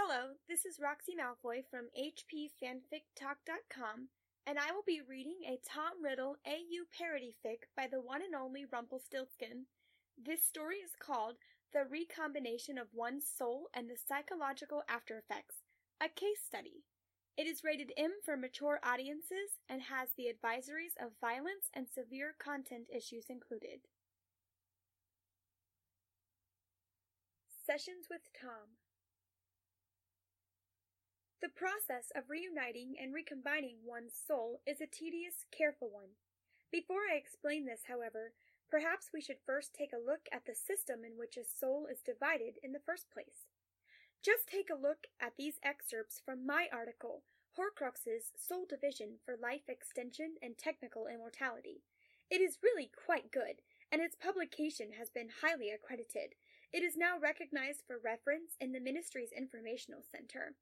Hello, this is Roxy Malfoy from HPFanficTalk.com, and I will be reading a Tom Riddle AU parody fic by the one and only Rumpelstiltskin. This story is called The Recombination of One's Soul and the Psychological After Effects, a case study. It is rated M for mature audiences and has the advisories of violence and severe content issues included. Sessions with Tom The process of reuniting and recombining one's soul is a tedious, careful one. Before I explain this, however, perhaps we should first take a look at the system in which a soul is divided in the first place. Just take a look at these excerpts from my article, Horcrux's Soul Division for Life Extension and Technical Immortality. It is really quite good, and its publication has been highly accredited. It is now recognized for reference in the Ministry's Informational Center.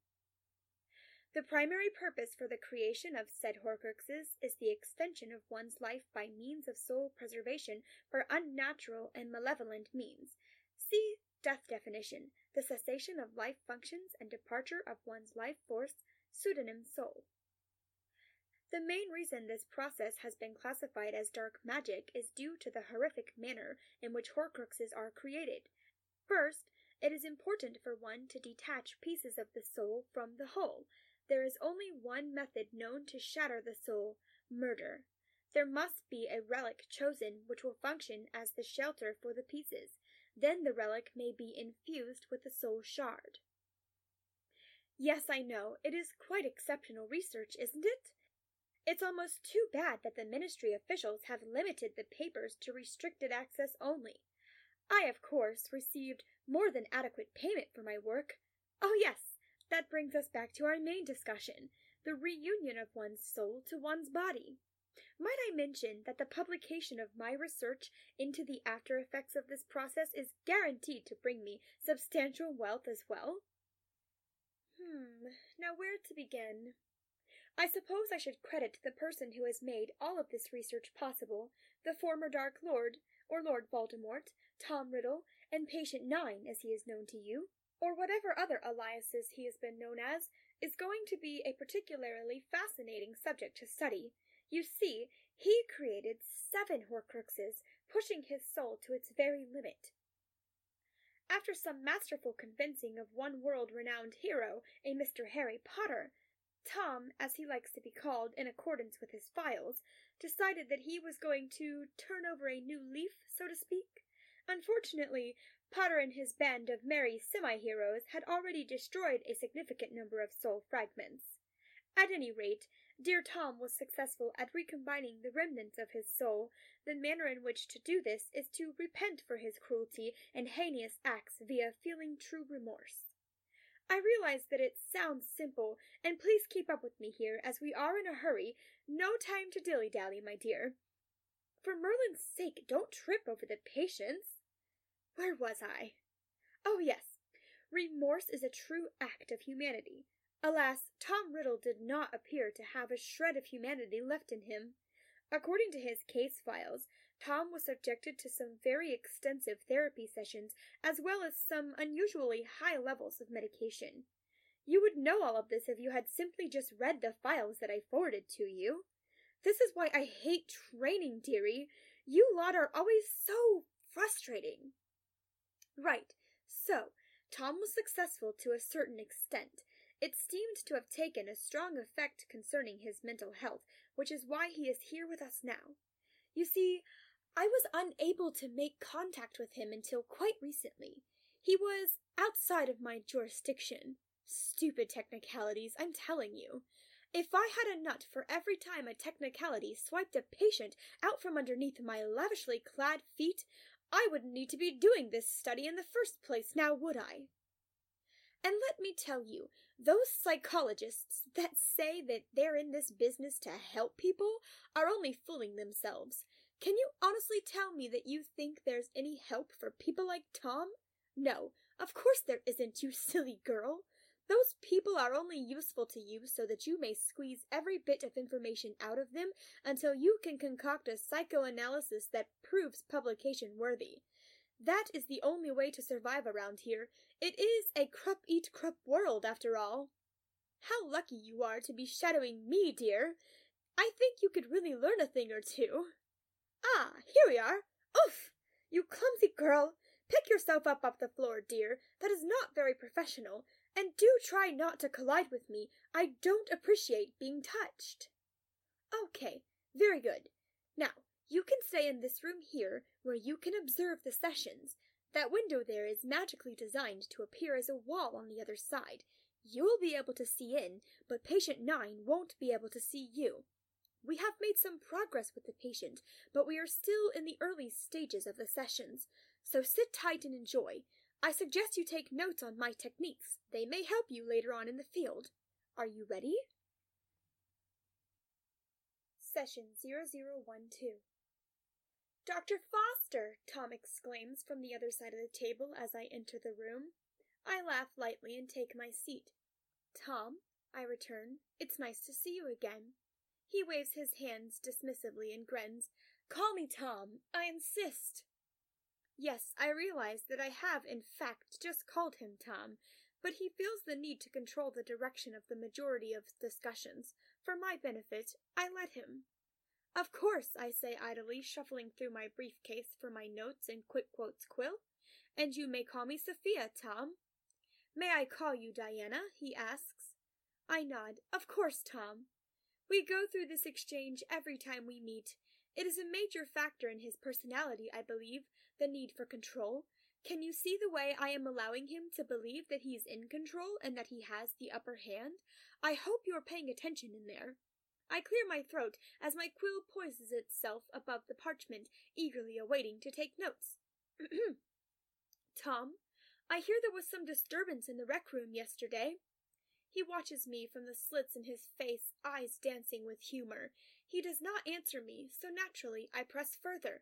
The primary purpose for the creation of said Horcruxes is the extension of one's life by means of soul preservation for unnatural and malevolent means. See death definition, the cessation of life functions and departure of one's life force, pseudonym soul. The main reason this process has been classified as dark magic is due to the horrific manner in which Horcruxes are created. First, it is important for one to detach pieces of the soul from the whole. There is only one method known to shatter the soul murder. There must be a relic chosen which will function as the shelter for the pieces. Then the relic may be infused with the soul shard. Yes, I know, it is quite exceptional research, isn't it? It's almost too bad that the ministry officials have limited the papers to restricted access only. I, of course, received more than adequate payment for my work. Oh, yes, that brings us back to our main discussion the reunion of one's soul to one's body. Might I mention that the publication of my research into the after effects of this process is guaranteed to bring me substantial wealth as well? Hmm, now where to begin? I suppose I should credit the person who has made all of this research possible, the former Dark Lord, or Lord Voldemort, Tom Riddle, and Patient Nine, as he is known to you, or whatever other aliases he has been known as, is going to be a particularly fascinating subject to study. You see, he created seven Horcruxes, pushing his soul to its very limit. After some masterful convincing of one world renowned hero, a Mr. Harry Potter, Tom, as he likes to be called in accordance with his files, decided that he was going to turn over a new leaf, so to speak. Unfortunately, Potter and his band of merry semi heroes had already destroyed a significant number of soul fragments. At any rate, dear Tom was successful at recombining the remnants of his soul. The manner in which to do this is to repent for his cruelty and heinous acts via feeling true remorse. I realize that it sounds simple, and please keep up with me here, as we are in a hurry. No time to dilly dally, my dear. For Merlin's sake, don't trip over the patients. Where was I? Oh, yes. Remorse is a true act of humanity. Alas, Tom Riddle did not appear to have a shred of humanity left in him. According to his case files, Tom was subjected to some very extensive therapy sessions as well as some unusually high levels of medication. You would know all of this if you had simply just read the files that I forwarded to you. This is why I hate training, dearie. You lot are always so frustrating. Right, so Tom was successful to a certain extent, it seemed to have taken a strong effect concerning his mental health, which is why he is here with us now. You see, I was unable to make contact with him until quite recently. He was outside of my jurisdiction. Stupid technicalities, I'm telling you. If I had a nut for every time a technicality swiped a patient out from underneath my lavishly clad feet, I wouldn't need to be doing this study in the first place, now would I? And let me tell you, those psychologists that say that they're in this business to help people are only fooling themselves. Can you honestly tell me that you think there's any help for people like Tom? No, of course there isn't, you silly girl. Those people are only useful to you so that you may squeeze every bit of information out of them until you can concoct a psychoanalysis that proves publication worthy. That is the only way to survive around here. It is a Crup eat Crup world, after all. How lucky you are to be shadowing me, dear. I think you could really learn a thing or two. Ah, here we are. Oof! You clumsy girl! Pick yourself up off the floor, dear. That is not very professional. And do try not to collide with me. I don't appreciate being touched. Okay, very good. Now, you can stay in this room here where you can observe the sessions. That window there is magically designed to appear as a wall on the other side. You will be able to see in, but patient 9 won't be able to see you. We have made some progress with the patient, but we are still in the early stages of the sessions, so sit tight and enjoy. I suggest you take notes on my techniques. They may help you later on in the field. Are you ready? Session 0012 Dr. Foster! Tom exclaims from the other side of the table as I enter the room. I laugh lightly and take my seat. Tom, I return, it's nice to see you again. He waves his hands dismissively and grins. Call me Tom, I insist. Yes, I realize that I have, in fact, just called him Tom, but he feels the need to control the direction of the majority of discussions. For my benefit, I let him. Of course, I say idly, shuffling through my briefcase for my notes and quick quotes quill. And you may call me Sophia, Tom. May I call you Diana? he asks. I nod. Of course, Tom. We go through this exchange every time we meet. It is a major factor in his personality, I believe, the need for control. Can you see the way I am allowing him to believe that he is in control and that he has the upper hand? I hope you are paying attention in there. I clear my throat as my quill poises itself above the parchment, eagerly awaiting to take notes. Tom, I hear there was some disturbance in the rec room yesterday. He watches me from the slits in his face, eyes dancing with humor. He does not answer me, so naturally I press further.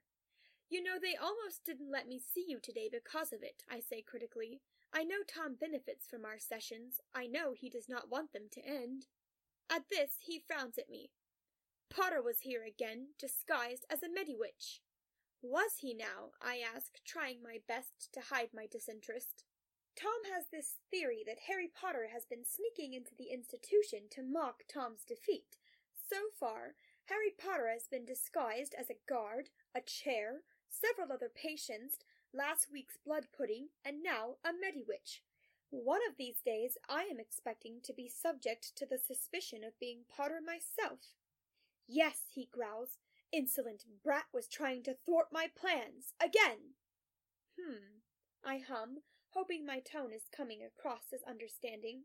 You know, they almost didn't let me see you today because of it, I say critically. I know Tom benefits from our sessions. I know he does not want them to end. At this, he frowns at me. Potter was here again, disguised as a Mediwitch. Was he now? I ask, trying my best to hide my disinterest. Tom has this theory that Harry Potter has been sneaking into the institution to mock Tom's defeat. So far, Harry Potter has been disguised as a guard, a chair, several other patients, last week's blood pudding, and now a Mediwitch. One of these days I am expecting to be subject to the suspicion of being Potter myself. Yes, he growls, insolent brat was trying to thwart my plans, again. Hmm, I hum, hoping my tone is coming across as understanding.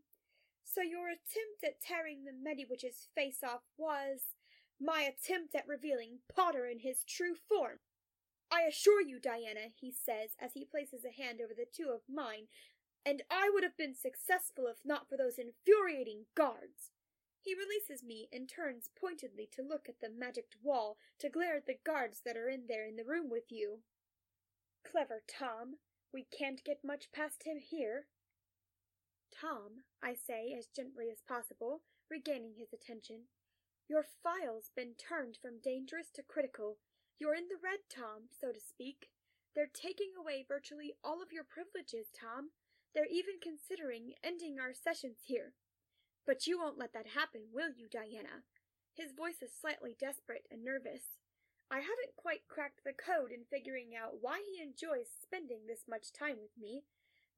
So your attempt at tearing the Mediwitch's face off was my attempt at revealing Potter in his true form. I assure you, Diana, he says as he places a hand over the two of mine, and I would have been successful if not for those infuriating guards. He releases me and turns pointedly to look at the magicked wall to glare at the guards that are in there in the room with you. Clever Tom. We can't get much past him here. Tom, I say as gently as possible, regaining his attention, your file's been turned from dangerous to critical. You're in the red, Tom, so to speak. They're taking away virtually all of your privileges, Tom. They're even considering ending our sessions here. But you won't let that happen, will you, Diana? His voice is slightly desperate and nervous. I haven't quite cracked the code in figuring out why he enjoys spending this much time with me.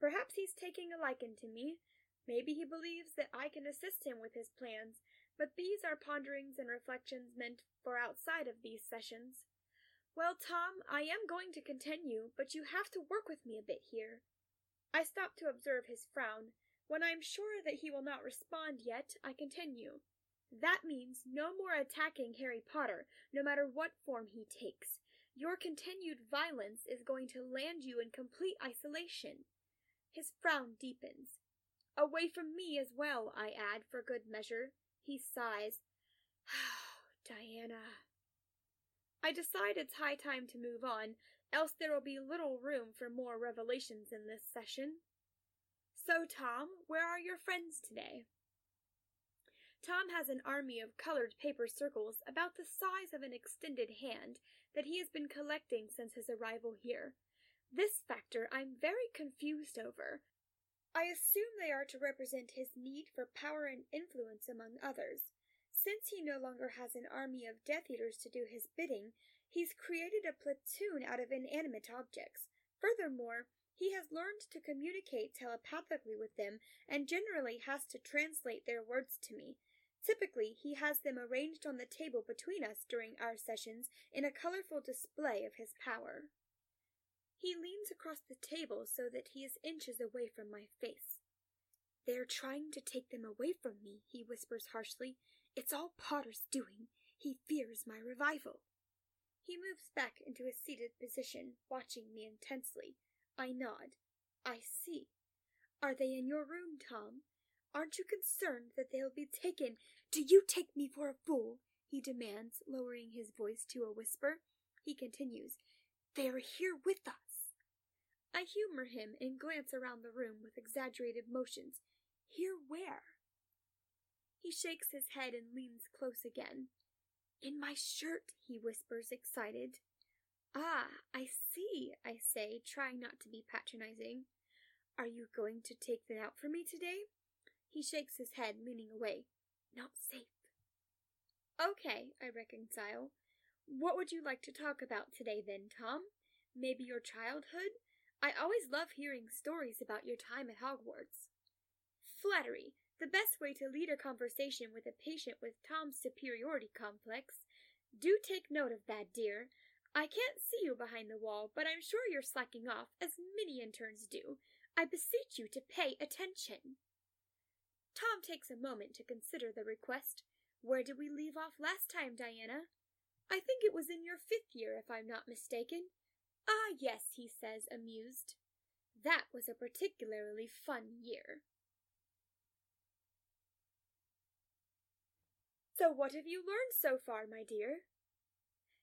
Perhaps he's taking a liking to me. Maybe he believes that I can assist him with his plans, but these are ponderings and reflections meant for outside of these sessions. Well, Tom, I am going to continue, but you have to work with me a bit here. I stop to observe his frown. When I am sure that he will not respond yet, I continue. That means no more attacking Harry Potter, no matter what form he takes. Your continued violence is going to land you in complete isolation. His frown deepens. Away from me as well, I add, for good measure. He sighs. Oh, Diana. I decide it's high time to move on, else there will be little room for more revelations in this session. So, Tom, where are your friends today? Tom has an army of colored paper circles about the size of an extended hand that he has been collecting since his arrival here. This factor I'm very confused over. I assume they are to represent his need for power and influence among others. Since he no longer has an army of Death Eaters to do his bidding, he's created a platoon out of inanimate objects. Furthermore, he has learned to communicate telepathically with them and generally has to translate their words to me. Typically, he has them arranged on the table between us during our sessions in a colorful display of his power. He leans across the table so that he is inches away from my face. They are trying to take them away from me, he whispers harshly. It's all Potter's doing. He fears my revival. He moves back into a seated position, watching me intensely. I nod. I see. Are they in your room, Tom? Aren't you concerned that they'll be taken? Do you take me for a fool? he demands, lowering his voice to a whisper. He continues, They are here with us. I humor him and glance around the room with exaggerated motions. Here where? He shakes his head and leans close again. In my shirt, he whispers, excited. Ah, I see, I say, trying not to be patronizing. Are you going to take them out for me today? He shakes his head, leaning away. Not safe. Okay, I reconcile. What would you like to talk about today then, Tom? Maybe your childhood? I always love hearing stories about your time at Hogwarts. Flattery, the best way to lead a conversation with a patient with Tom's superiority complex. Do take note of that, dear. I can't see you behind the wall, but I'm sure you're slacking off, as many interns do. I beseech you to pay attention. Tom takes a moment to consider the request. Where did we leave off last time, Diana? I think it was in your fifth year, if I'm not mistaken. Ah, yes, he says, amused. That was a particularly fun year. So, what have you learned so far, my dear?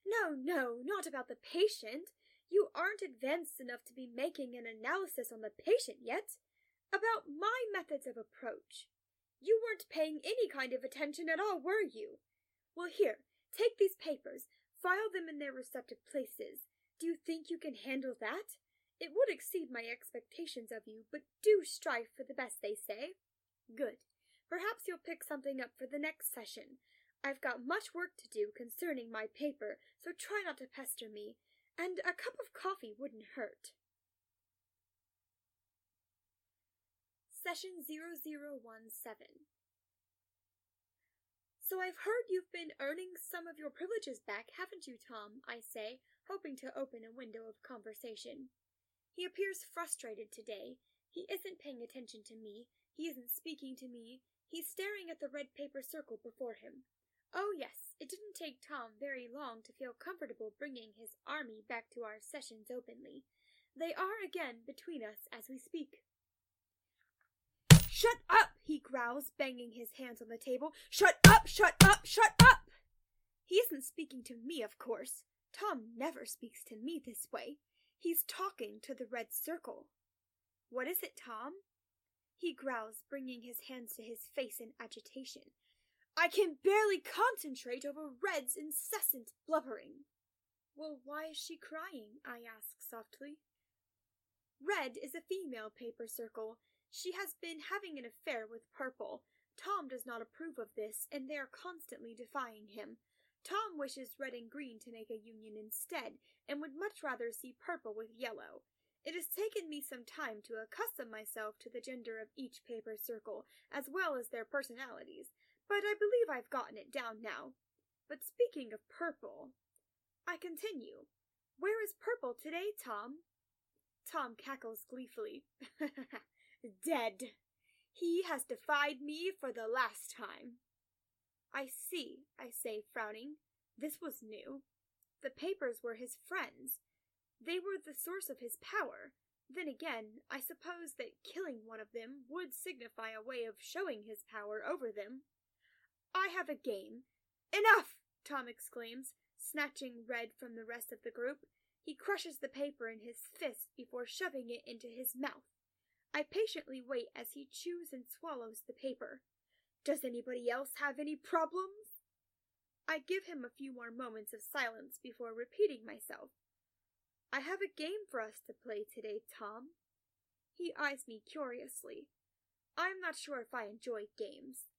No, no, not about the patient. You aren't advanced enough to be making an analysis on the patient yet. About my methods of approach. You weren't paying any kind of attention at all, were you? Well, here, take these papers, file them in their respective places, do you think you can handle that? It would exceed my expectations of you, but do strive for the best, they say. Good. Perhaps you'll pick something up for the next session. I've got much work to do concerning my paper, so try not to pester me, and a cup of coffee wouldn't hurt. Session 0017 So I've heard you've been earning some of your privileges back, haven't you, Tom? I say, hoping to open a window of conversation. He appears frustrated today. He isn't paying attention to me. He isn't speaking to me. He's staring at the red paper circle before him. Oh, yes, it didn't take Tom very long to feel comfortable bringing his army back to our sessions openly. They are again between us as we speak. Shut up, he growls, banging his hands on the table. Shut up, shut up, shut up! He isn't speaking to me, of course. Tom never speaks to me this way. He's talking to the red circle. What is it, Tom? He growls, bringing his hands to his face in agitation. I can barely concentrate over Red's incessant blubbering. Well, why is she crying? I ask softly. Red is a female paper circle. She has been having an affair with Purple. Tom does not approve of this, and they are constantly defying him. Tom wishes red and green to make a union instead, and would much rather see purple with yellow. It has taken me some time to accustom myself to the gender of each paper circle, as well as their personalities, but I believe I've gotten it down now. But speaking of purple, I continue. Where is purple today, Tom? Tom cackles gleefully. Dead. He has defied me for the last time. I see, I say, frowning. This was new. The papers were his friends. They were the source of his power. Then again, I suppose that killing one of them would signify a way of showing his power over them. I have a game. Enough! Tom exclaims, snatching Red from the rest of the group. He crushes the paper in his fist before shoving it into his mouth. I patiently wait as he chews and swallows the paper. Does anybody else have any problems? I give him a few more moments of silence before repeating myself. I have a game for us to play today, Tom. He eyes me curiously. I'm not sure if I enjoy games.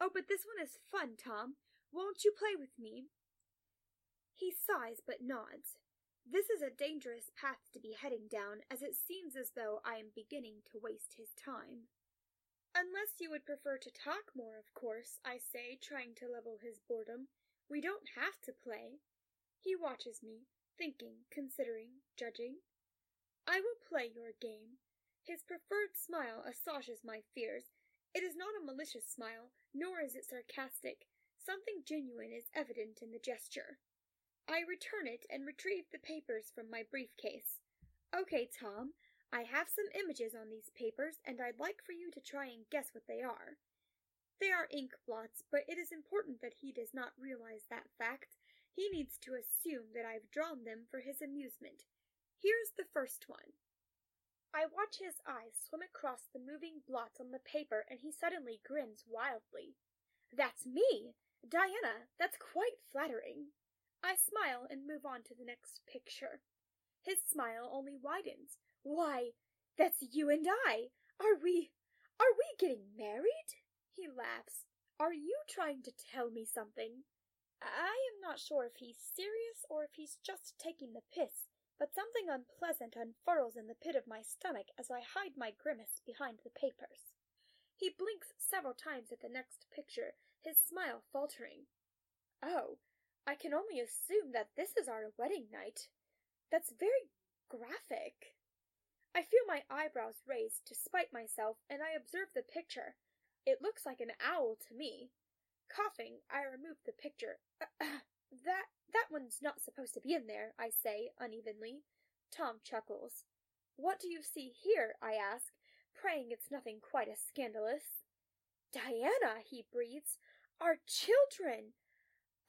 Oh, but this one is fun, Tom. Won't you play with me? He sighs but nods. This is a dangerous path to be heading down, as it seems as though I am beginning to waste his time. Unless you would prefer to talk more, of course, I say, trying to level his boredom. We don't have to play. He watches me, thinking, considering, judging. I will play your game. His preferred smile assuages my fears. It is not a malicious smile, nor is it sarcastic. Something genuine is evident in the gesture. I return it and retrieve the papers from my briefcase. Okay, Tom, I have some images on these papers, and I'd like for you to try and guess what they are. They are ink blots, but it is important that he does not realize that fact. He needs to assume that I've drawn them for his amusement. Here's the first one. I watch his eyes swim across the moving blots on the paper, and he suddenly grins wildly. That's me! Diana, that's quite flattering. I smile and move on to the next picture. His smile only widens. Why, that's you and I! Are we. are we getting married? He laughs. Are you trying to tell me something? I am not sure if he's serious or if he's just taking the piss, but something unpleasant unfurls in the pit of my stomach as I hide my grimace behind the papers. He blinks several times at the next picture, his smile faltering. Oh, I can only assume that this is our wedding night. That's very graphic. I feel my eyebrows raised to spite myself, and I observe the picture. It looks like an owl to me. Coughing, I remove the picture. Uh, uh, that that one's not supposed to be in there, I say unevenly. Tom chuckles. What do you see here? I ask, praying it's nothing quite as scandalous. Diana, he breathes, our children!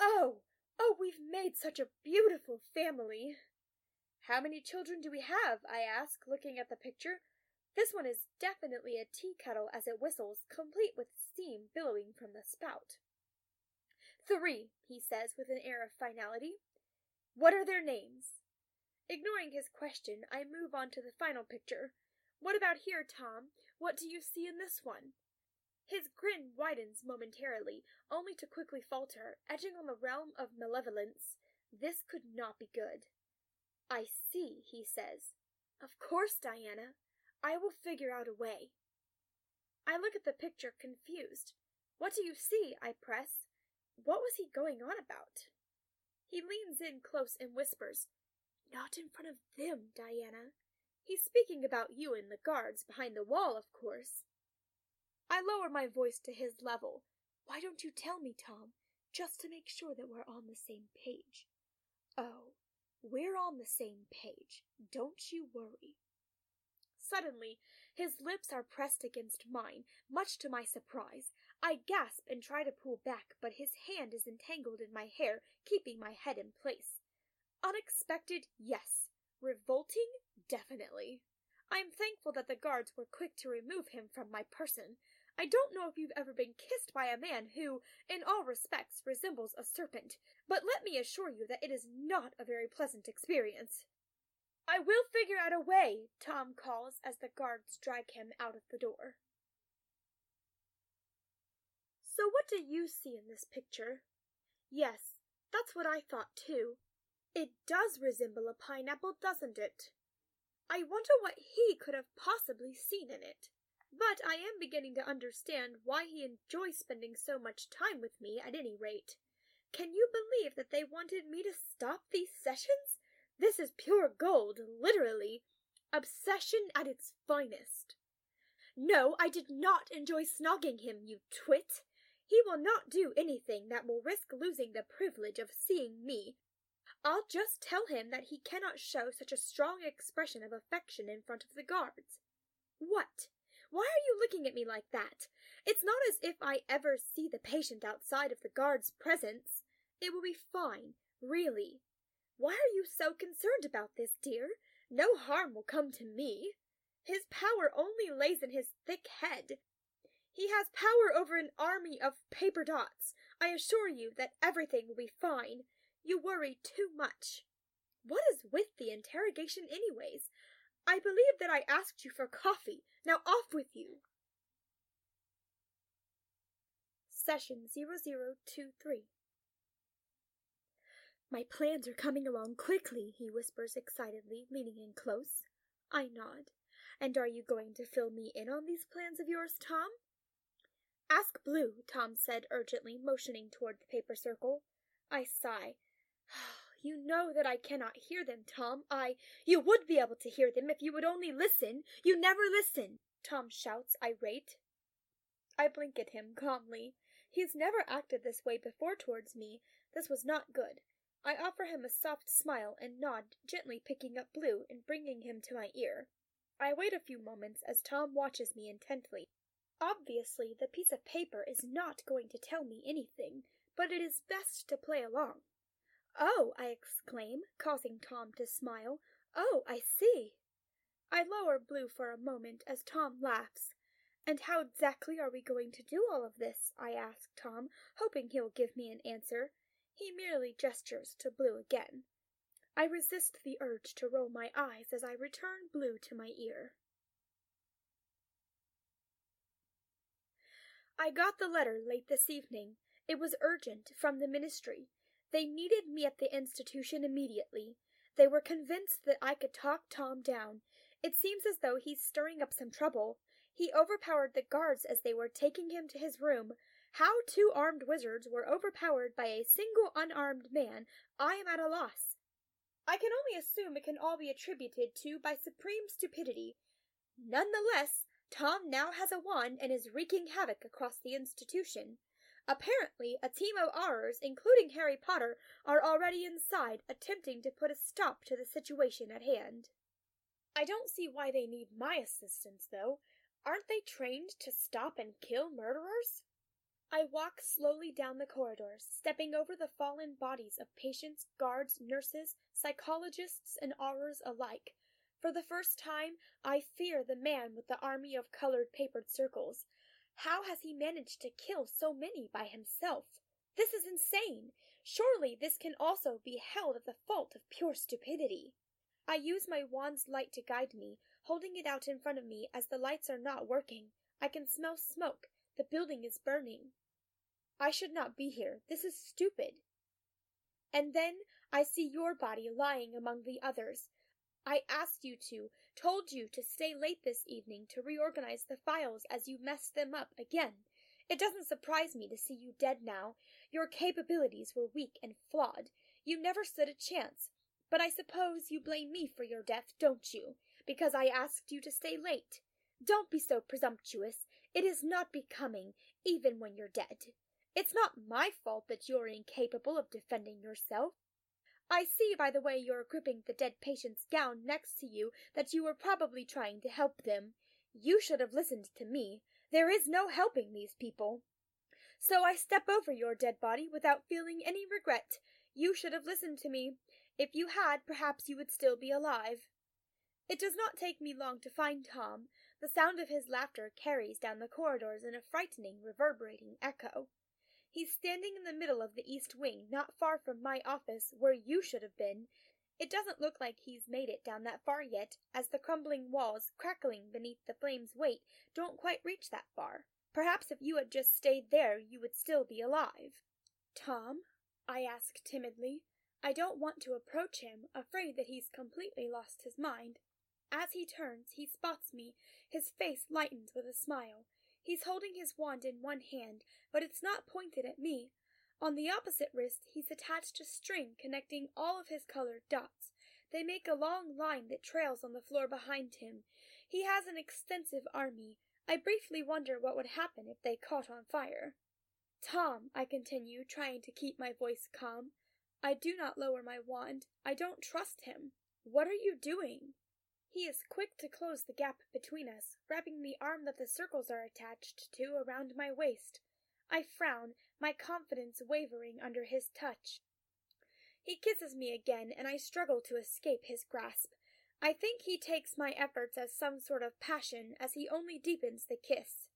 Oh, Oh, we've made such a beautiful family. How many children do we have? I ask, looking at the picture. This one is definitely a tea kettle as it whistles, complete with steam billowing from the spout. Three, he says with an air of finality. What are their names? Ignoring his question, I move on to the final picture. What about here, Tom? What do you see in this one? His grin widens momentarily, only to quickly falter, edging on the realm of malevolence. This could not be good. I see, he says. Of course, Diana. I will figure out a way. I look at the picture, confused. What do you see? I press. What was he going on about? He leans in close and whispers, Not in front of them, Diana. He's speaking about you and the guards behind the wall, of course. I lower my voice to his level. Why don't you tell me, Tom, just to make sure that we're on the same page? Oh, we're on the same page. Don't you worry. Suddenly, his lips are pressed against mine, much to my surprise. I gasp and try to pull back, but his hand is entangled in my hair, keeping my head in place. Unexpected, yes. Revolting, definitely. I am thankful that the guards were quick to remove him from my person. I don't know if you've ever been kissed by a man who, in all respects, resembles a serpent, but let me assure you that it is not a very pleasant experience. I will figure out a way, Tom calls as the guards drag him out of the door. So what do you see in this picture? Yes, that's what I thought too. It does resemble a pineapple, doesn't it? I wonder what he could have possibly seen in it. But I am beginning to understand why he enjoys spending so much time with me at any rate. Can you believe that they wanted me to stop these sessions? This is pure gold, literally. Obsession at its finest. No, I did not enjoy snogging him, you twit. He will not do anything that will risk losing the privilege of seeing me. I'll just tell him that he cannot show such a strong expression of affection in front of the guards. What? Why are you looking at me like that? It's not as if I ever see the patient outside of the guard's presence. It will be fine, really. Why are you so concerned about this, dear? No harm will come to me. His power only lays in his thick head. He has power over an army of paper dots. I assure you that everything will be fine. You worry too much. What is with the interrogation, anyways? I believe that I asked you for coffee. Now off with you. Session 0023 My plans are coming along quickly, he whispers excitedly, leaning in close. I nod. And are you going to fill me in on these plans of yours, Tom? Ask Blue, Tom said urgently, motioning toward the paper circle. I sigh. You know that I cannot hear them, Tom. I. You would be able to hear them if you would only listen. You never listen, Tom shouts, irate. I blink at him calmly. He has never acted this way before towards me. This was not good. I offer him a soft smile and nod, gently picking up Blue and bringing him to my ear. I wait a few moments as Tom watches me intently. Obviously, the piece of paper is not going to tell me anything, but it is best to play along. Oh, I exclaim, causing Tom to smile. Oh, I see. I lower Blue for a moment as Tom laughs. And how exactly are we going to do all of this? I ask Tom, hoping he'll give me an answer. He merely gestures to Blue again. I resist the urge to roll my eyes as I return Blue to my ear. I got the letter late this evening. It was urgent from the ministry. They needed me at the institution immediately. They were convinced that I could talk Tom down. It seems as though he's stirring up some trouble. He overpowered the guards as they were taking him to his room. How two armed wizards were overpowered by a single unarmed man, I am at a loss. I can only assume it can all be attributed to by supreme stupidity. Nonetheless, Tom now has a wand and is wreaking havoc across the institution. Apparently, a team of Aurors, including Harry Potter, are already inside, attempting to put a stop to the situation at hand. I don't see why they need my assistance, though. Aren't they trained to stop and kill murderers? I walk slowly down the corridors, stepping over the fallen bodies of patients, guards, nurses, psychologists, and Aurors alike. For the first time, I fear the man with the army of colored papered circles. How has he managed to kill so many by himself? This is insane. Surely this can also be held at the fault of pure stupidity. I use my wand's light to guide me, holding it out in front of me as the lights are not working. I can smell smoke. The building is burning. I should not be here. This is stupid. And then I see your body lying among the others. I asked you to, told you to stay late this evening to reorganize the files as you messed them up again. It doesn't surprise me to see you dead now. Your capabilities were weak and flawed. You never stood a chance. But I suppose you blame me for your death, don't you? Because I asked you to stay late. Don't be so presumptuous. It is not becoming, even when you're dead. It's not my fault that you're incapable of defending yourself. I see by the way you're gripping the dead patient's gown next to you that you were probably trying to help them. You should have listened to me. There is no helping these people. So I step over your dead body without feeling any regret. You should have listened to me. If you had, perhaps you would still be alive. It does not take me long to find Tom. The sound of his laughter carries down the corridors in a frightening, reverberating echo. He's standing in the middle of the east wing, not far from my office, where you should have been. It doesn't look like he's made it down that far yet, as the crumbling walls, crackling beneath the flame's weight, don't quite reach that far. Perhaps if you had just stayed there, you would still be alive. Tom? I ask timidly. I don't want to approach him, afraid that he's completely lost his mind. As he turns, he spots me. His face lightens with a smile. He's holding his wand in one hand, but it's not pointed at me. On the opposite wrist, he's attached a string connecting all of his colored dots. They make a long line that trails on the floor behind him. He has an extensive army. I briefly wonder what would happen if they caught on fire. Tom, I continue, trying to keep my voice calm, I do not lower my wand. I don't trust him. What are you doing? He is quick to close the gap between us, wrapping the arm that the circles are attached to around my waist. I frown, my confidence wavering under his touch. He kisses me again, and I struggle to escape his grasp. I think he takes my efforts as some sort of passion, as he only deepens the kiss.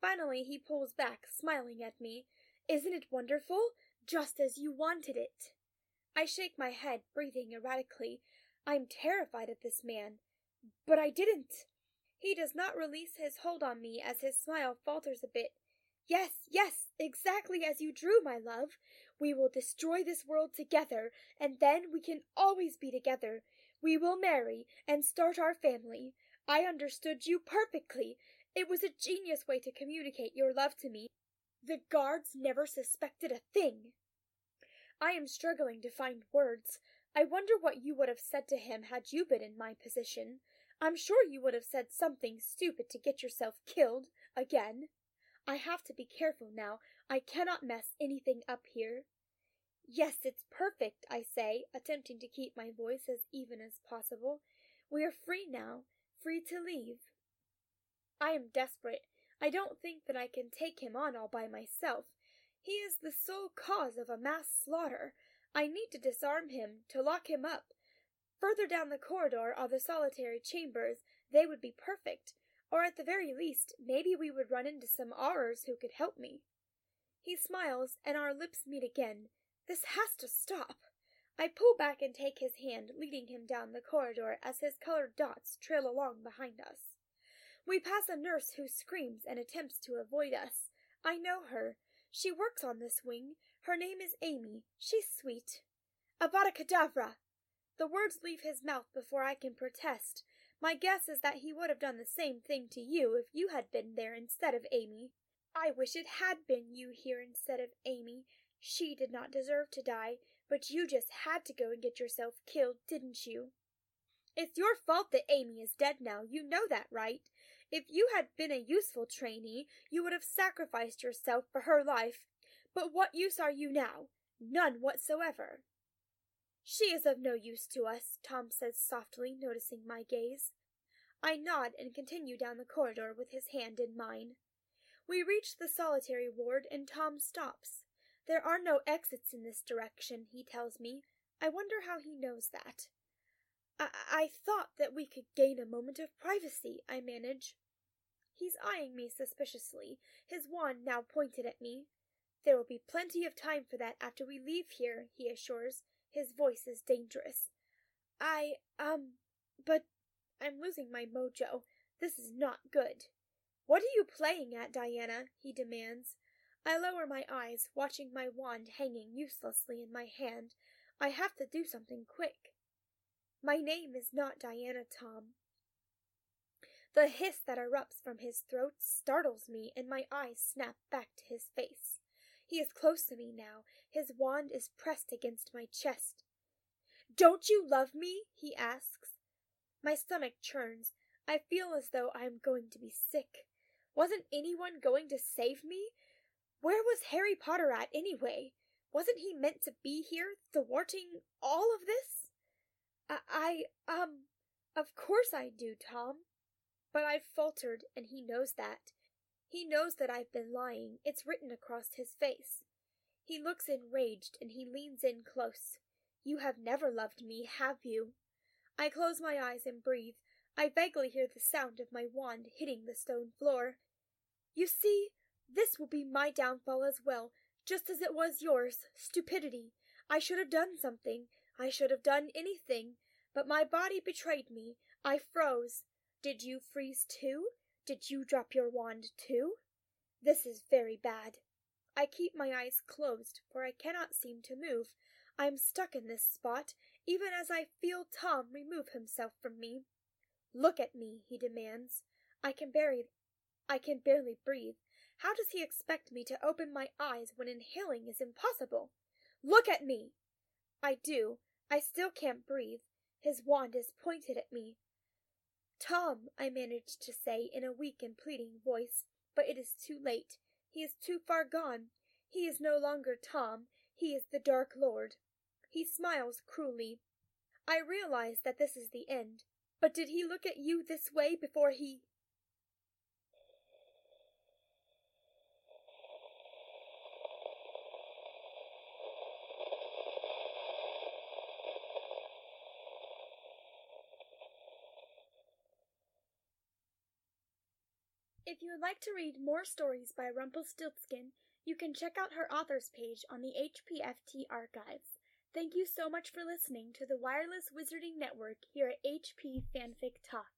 Finally, he pulls back, smiling at me. Isn't it wonderful? Just as you wanted it. I shake my head, breathing erratically. I'm terrified of this man. But I didn't. He does not release his hold on me as his smile falters a bit. Yes, yes, exactly as you drew, my love. We will destroy this world together, and then we can always be together. We will marry and start our family. I understood you perfectly. It was a genius way to communicate your love to me. The guards never suspected a thing. I am struggling to find words. I wonder what you would have said to him had you been in my position. I'm sure you would have said something stupid to get yourself killed again. I have to be careful now. I cannot mess anything up here. Yes, it's perfect, I say, attempting to keep my voice as even as possible. We are free now, free to leave. I am desperate. I don't think that I can take him on all by myself. He is the sole cause of a mass slaughter. I need to disarm him, to lock him up. Further down the corridor are the solitary chambers. They would be perfect. Or at the very least, maybe we would run into some Aurors who could help me. He smiles, and our lips meet again. This has to stop. I pull back and take his hand, leading him down the corridor as his colored dots trail along behind us. We pass a nurse who screams and attempts to avoid us. I know her. She works on this wing. Her name is Amy. She's sweet. Avada Kedavra! The words leave his mouth before I can protest. My guess is that he would have done the same thing to you if you had been there instead of Amy. I wish it had been you here instead of Amy. She did not deserve to die, but you just had to go and get yourself killed, didn't you? It's your fault that Amy is dead now. You know that, right? If you had been a useful trainee, you would have sacrificed yourself for her life. But what use are you now? None whatsoever. She is of no use to us, Tom says softly, noticing my gaze. I nod and continue down the corridor with his hand in mine. We reach the solitary ward and Tom stops. There are no exits in this direction, he tells me. I wonder how he knows that. I, I thought that we could gain a moment of privacy, I manage. He's eyeing me suspiciously, his wand now pointed at me. There will be plenty of time for that after we leave here, he assures. His voice is dangerous. I, um, but I'm losing my mojo. This is not good. What are you playing at, Diana? he demands. I lower my eyes, watching my wand hanging uselessly in my hand. I have to do something quick. My name is not Diana, Tom. The hiss that erupts from his throat startles me, and my eyes snap back to his face. He is close to me now. His wand is pressed against my chest. Don't you love me? he asks. My stomach churns. I feel as though I am going to be sick. Wasn't anyone going to save me? Where was Harry Potter at anyway? Wasn't he meant to be here, thwarting all of this? I, I, um, of course I do, Tom. But I've faltered, and he knows that. He knows that I've been lying. It's written across his face. He looks enraged, and he leans in close. You have never loved me, have you? I close my eyes and breathe. I vaguely hear the sound of my wand hitting the stone floor. You see, this will be my downfall as well, just as it was yours. Stupidity. I should have done something. I should have done anything. But my body betrayed me. I froze. Did you freeze too? Did you drop your wand too? This is very bad. I keep my eyes closed, for I cannot seem to move. I am stuck in this spot, even as I feel Tom remove himself from me. Look at me, he demands. I can barely I can barely breathe. How does he expect me to open my eyes when inhaling is impossible? Look at me! I do. I still can't breathe. His wand is pointed at me. Tom, I managed to say in a weak and pleading voice, but it is too late. He is too far gone. He is no longer Tom. He is the Dark Lord. He smiles cruelly. I realize that this is the end. But did he look at you this way before he If you would like to read more stories by Rumpelstiltskin, you can check out her authors page on the HPFT archives. Thank you so much for listening to the Wireless Wizarding Network here at HP Fanfic Talk.